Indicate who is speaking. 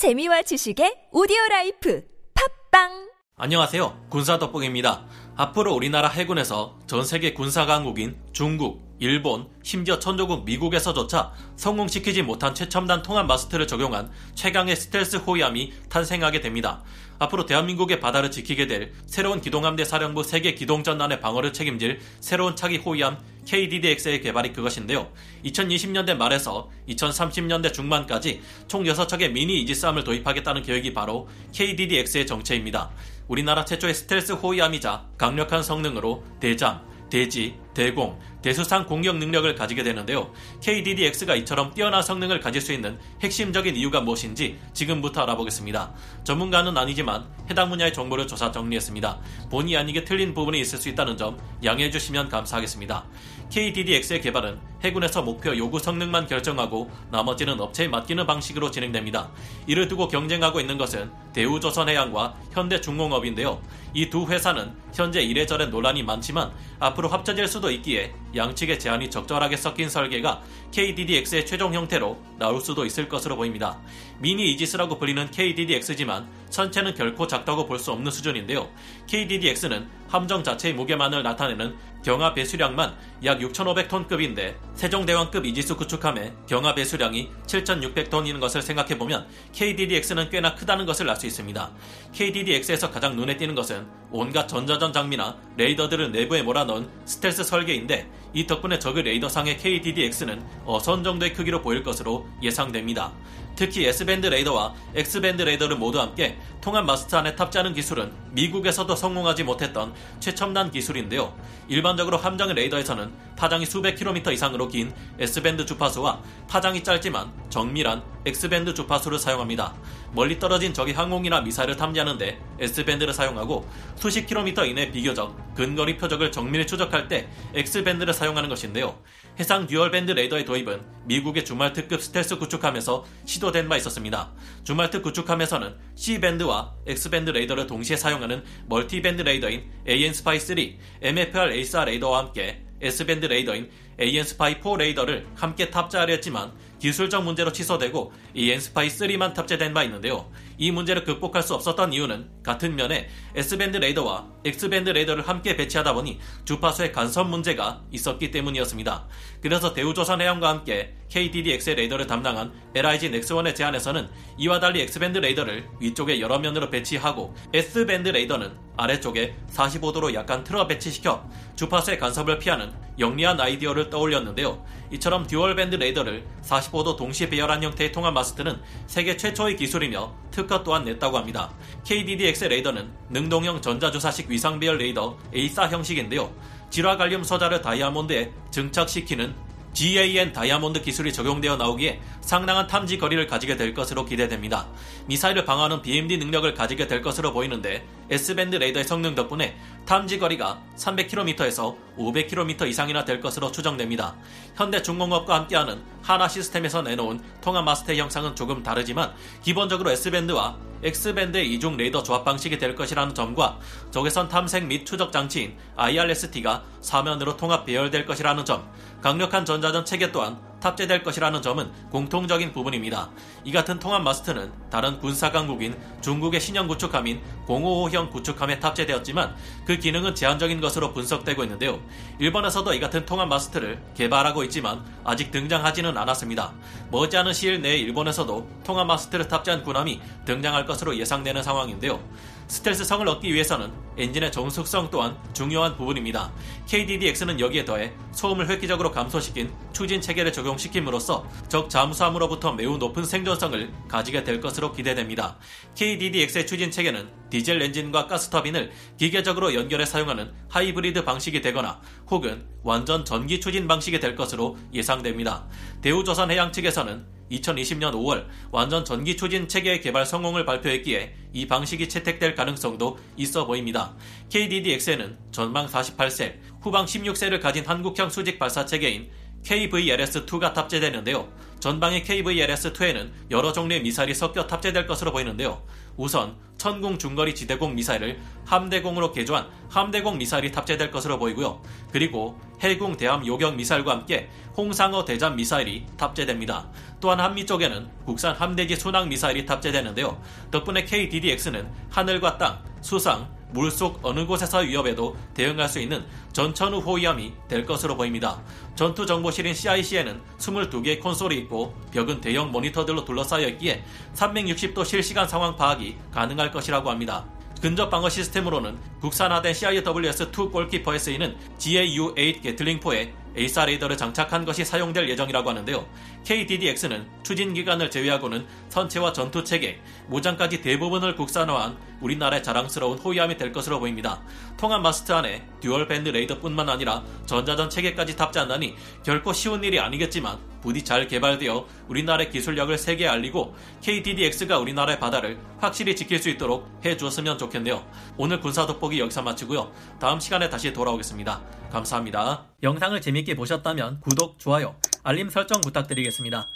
Speaker 1: 재미와 지식의 오디오 라이프 팟빵
Speaker 2: 안녕하세요. 군사 돋보기입니다. 앞으로 우리나라 해군에서 전 세계 군사 강국인 중국, 일본, 심지어 천조국 미국에서조차 성공시키지 못한 최첨단 통합 마스트를 적용한 최강의 스텔스 호위함이 탄생하게 됩니다. 앞으로 대한민국의 바다를 지키게 될 새로운 기동함대 사령부 3개 기동전단의 방어를 책임질 새로운 차기 호위함 KDDX의 개발이 그것인데요. 2020년대 말에서 2030년대 중반까지 총 6척의 미니 이지스함을 도입하겠다는 계획이 바로 KDDX의 정체입니다. 우리나라 최초의 스텔스 호위함이자 강력한 성능으로 대잠, 대지, 대공, 대수상 공격 능력을 가지게 되는데요. KDDX가 이처럼 뛰어난 성능을 가질 수 있는 핵심적인 이유가 무엇인지 지금부터 알아보겠습니다. 전문가는 아니지만 해당 분야의 정보를 조사 정리했습니다. 본의 아니게 틀린 부분이 있을 수 있다는 점 양해해 주시면 감사하겠습니다. KDDX의 개발은 해군에서 목표 요구 성능만 결정하고 나머지는 업체에 맡기는 방식으로 진행됩니다. 이를 두고 경쟁하고 있는 것은 대우조선해양과 현대중공업인데요. 이 두 회사는 현재 이래저래 논란이 많지만 앞으로 합쳐질 수도 있기에 양측의 제안이 적절하게 섞인 설계가 KDDX의 최종 형태로 나올 수도 있을 것으로 보입니다. 미니 이지스라고 불리는 KDDX지만 선체는 결코 작다고 볼 수 없는 수준인데요. KDDX는 함정 자체의 무게만을 나타내는 경하 배수량만 약 6,500톤급인데 세종대왕급 이지수 구축함의 경하 배수량이 7,600톤인 것을 생각해보면 KDDX는 꽤나 크다는 것을 알 수 있습니다. KDDX에서 가장 눈에 띄는 것은 온갖 전자전 장비나 레이더들을 내부에 몰아넣은 스텔스 설계인데 이 덕분에 적의 레이더상의 KDDX는 어선 정도의 크기로 보일 것으로 예상됩니다. 특히 S밴드 레이더와 X밴드 레이더를 모두 함께 통합 마스터 안에 탑재하는 기술은 미국에서도 성공하지 못했던 최첨단 기술인데요. 일반적으로 함정의 레이더에서는 파장이 수백 킬로미터 이상으로 긴 S밴드 주파수와 파장이 짧지만 정밀한 X밴드 주파수를 사용합니다. 멀리 떨어진 적의 항공이나 미사일을 탐지하는데 S밴드를 사용하고 수십 킬로미터 이내 비교적 근거리 표적을 정밀히 추적할 때 X밴드를 사용하는 것인데요. 해상 dual밴드 레이더의 도입은 미국의 줌왈트급 스텔스 구축함에서 시도된 바 있었습니다. 줌왈트급 구축함에서는 C밴드와 X밴드 레이더를 동시에 사용하는 multi밴드 레이더인 AN-SPY-3, MFR A4 레이더와 함께 S밴드 레이더인 AN-SPY-4 레이더를 함께 탑재하려 했지만 기술적 문제로 취소되고 AN-SPY-3만 탑재된 바 있는데요. 이 문제를 극복할 수 없었던 이유는 같은 면에 S밴드 레이더와 X밴드 레이더를 함께 배치하다 보니 주파수의 간섭 문제가 있었기 때문이었습니다. 그래서 대우조선 해양과 함께 KDDX의 레이더를 담당한 LIG 넥스원의 제안에서는 이와 달리 X밴드 레이더를 위쪽에 여러 면으로 배치하고 S밴드 레이더는 아래쪽에 45도로 약간 틀어 배치시켜 주파수의 간섭을 피하는 영리한 아이디어를 떠올렸는데요. 이처럼 dual밴드 레이더를 45도 동시 배열한 형태의 통합 마스트는 세계 최초의 기술이며 특허 또한 냈다고 합니다. KDDX의 레이더는 능동형 전자주사식 위상 배열 레이더 A4 형식인데요. 질화갈륨 소자를 다이아몬드에 증착시키는 GaN 다이아몬드 기술이 적용되어 나오기에 상당한 탐지 거리를 가지게 될 것으로 기대됩니다. 미사일을 방어하는 BMD 능력을 가지게 될 것으로 보이는데 S밴드 레이더의 성능 덕분에 탐지 거리가 300km에서 500km 이상이나 될 것으로 추정됩니다. 현대 중공업과 함께하는 하나 시스템에서 내놓은 통합 마스터 형상은 조금 다르지만 기본적으로 S밴드와 X밴드의 이중 레이더 조합 방식이 될 것이라는 점과 적외선 탐색 및 추적 장치인 IRST가 사면으로 통합 배열될 것이라는 점, 강력한 전자전 체계 또한 탑재될 것이라는 점은 공통적인 부분입니다. 이 같은 통합 마스트는 다른 군사 강국인 중국의 신형 구축함인 055형 구축함에 탑재되었지만 그 기능은 제한적인 것으로 분석되고 있는데요. 일본에서도 이 같은 통합 마스트를 개발하고 있지만 아직 등장하지는 않았습니다. 머지않은 시일 내에 일본에서도 통합 마스트를 탑재한 군함이 등장할 것으로 예상되는 상황인데요. 스텔스성을 얻기 위해서는 엔진의 정숙성 또한 중요한 부분입니다. KDDX는 여기에 더해 소음을 획기적으로 감소시킨 추진 체계를 적용시킴으로써 적 잠수함으로부터 매우 높은 생존성을 가지게 될 것으로 기대됩니다. KDDX의 추진 체계는 디젤 엔진과 가스터빈을 기계적으로 연결해 사용하는 하이브리드 방식이 되거나 혹은 완전 전기 추진 방식이 될 것으로 예상됩니다. 대우조선해양 측에서는 2020년 5월 완전 전기 추진 체계의 개발 성공을 발표했기에 이 방식이 채택될 가능성도 있어 보입니다. KDDX에는 전방 48셀, 후방 16셀을 가진 한국형 수직 발사 체계인 KVLS-2가 탑재되는데요. 전방의 KVLS-2에는 여러 종류의 미사일이 섞여 탑재될 것으로 보이는데요. 우선 천궁 중거리 지대공 미사일을 함대공으로 개조한 함대공 미사일이 탑재될 것으로 보이고요. 그리고 해궁 대함 요격 미사일과 함께 홍상어 대잠 미사일이 탑재됩니다. 또한 한미 쪽에는 국산 함대기 순항 미사일이 탑재되는데요. 덕분에 KDDX는 하늘과 땅, 수상, 물속 어느 곳에서 위협에도 대응할 수 있는 전천후 호위함이 될 것으로 보입니다. 전투 정보실인 CIC에는 22개의 콘솔이 있고 벽은 대형 모니터들로 둘러싸여 있기에 360도 실시간 상황 파악이 가능할 것이라고 합니다. 근접 방어 시스템으로는 국산화된 CIWS-2 골키퍼에 쓰이는 GAU-8 개틀링포에 AESA 레이더를 장착한 것이 사용될 예정이라고 하는데요. KDDX는 추진 기관을 제외하고는 선체와 전투 체계, 무장까지 대부분을 국산화한 우리나라의 자랑스러운 호위함이 될 것으로 보입니다. 통합 마스트 안에 dual 밴드 레이더뿐만 아니라 전자전 체계까지 탑재한다니 결코 쉬운 일이 아니겠지만 부디 잘 개발되어 우리나라의 기술력을 세계에 알리고 KDDX가 우리나라의 바다를 확실히 지킬 수 있도록 해 주었으면 좋겠네요. 오늘 군사 돋보기 여기서 마치고요. 다음 시간에 다시 돌아오겠습니다. 감사합니다. 영상을 재밌게 보셨다면 구독, 좋아요, 알림 설정 부탁드리겠습니다.